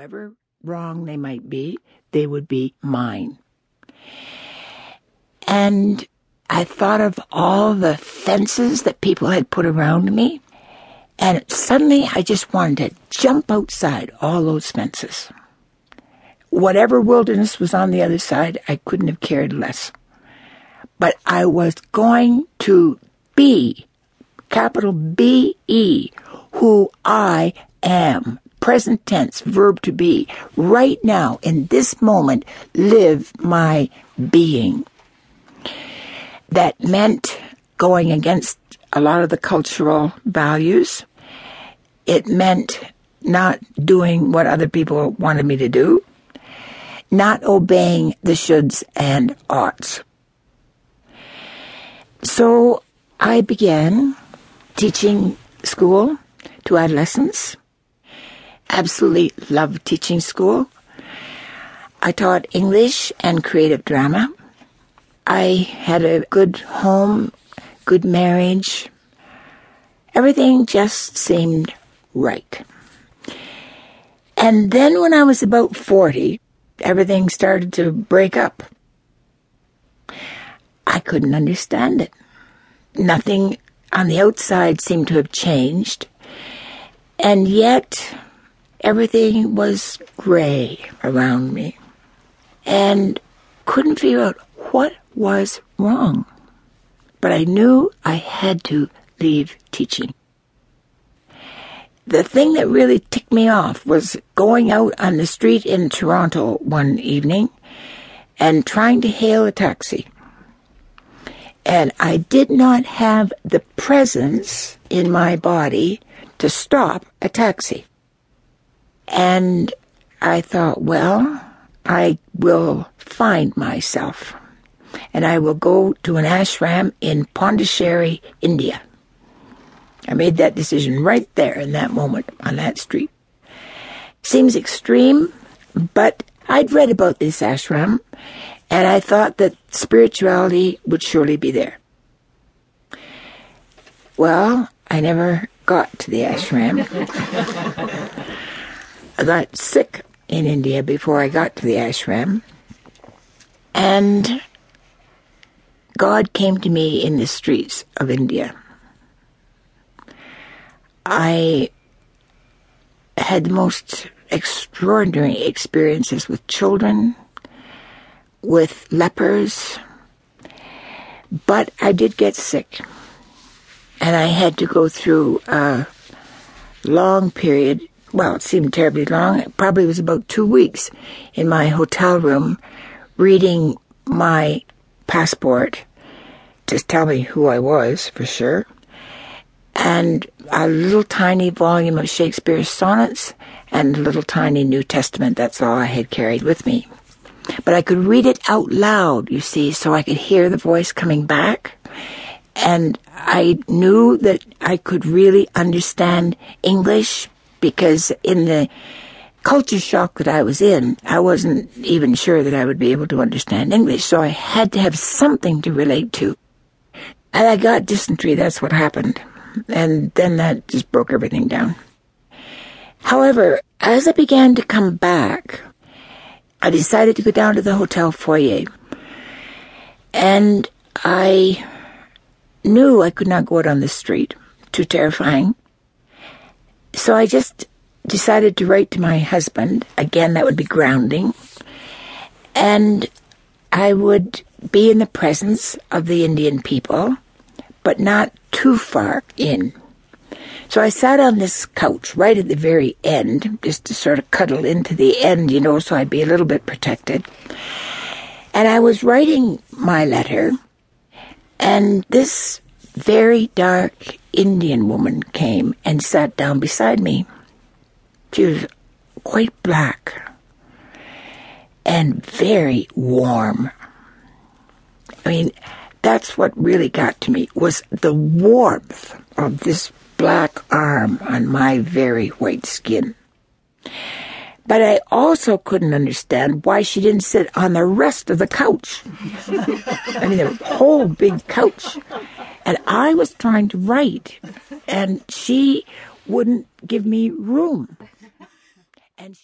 however wrong they might be, they would be mine. And I thought of all the fences that people had put around me, and suddenly I just wanted to jump outside all those fences. Whatever wilderness was on the other side, I couldn't have cared less. But I was going to be, capital B E, who I am. Present tense, verb to be. Right now, in this moment, live my being. That meant going against a lot of the cultural values. It meant not doing what other people wanted me to do, not obeying the shoulds and oughts. So I began teaching school to adolescents. Absolutely loved teaching school. I taught English and creative drama. I had a good home, good marriage. Everything just seemed right. And then when I was about 40, everything started to break up. I couldn't understand it. Nothing on the outside seemed to have changed. And yet, everything was gray around me. And couldn't figure out what was wrong. But I knew I had to leave teaching. The thing that really ticked me off was going out on the street in Toronto one evening and trying to hail a taxi. And I did not have the presence in my body to stop a taxi. And I thought, well, I will find myself and I will go to an ashram in Pondicherry, India. I made that decision right there in that moment on that street. Seems extreme, but I'd read about this ashram and I thought that spirituality would surely be there. Well, I never got to the ashram. I got sick in India before I got to the ashram. And God came to me in the streets of India. I had the most extraordinary experiences with children, with lepers, but I did get sick and I had to go through a long period. Well, it seemed terribly long. It probably was about two weeks in my hotel room reading my passport to tell me who I was for sure, and a little tiny volume of Shakespeare's sonnets and a little tiny New Testament. That's all I had carried with me. But I could read it out loud, you see, so I could hear the voice coming back. And I knew that I could really understand English because in the culture shock that I was in, I wasn't even sure that I would be able to understand English, so I had to have something to relate to. And I got dysentery, that's what happened. And then that just broke everything down. However, as I began to come back, I decided to go down to the hotel foyer. And I knew I could not go out on the street. Too terrifying. So I just decided to write to my husband. Again, that would be grounding. And I would be in the presence of the Indian people, but not too far in. So I sat on this couch right at the very end, just to sort of cuddle into the end, you know, so I'd be a little bit protected. And I was writing my letter, and this very dark Indian woman came and sat down beside me. She was quite black and very warm. I mean, that's what really got to me was the warmth of this black arm on my very white skin. But I also couldn't understand why she didn't sit on the rest of the couch. I mean, the whole big couch. And I was trying to write, and she wouldn't give me room. And she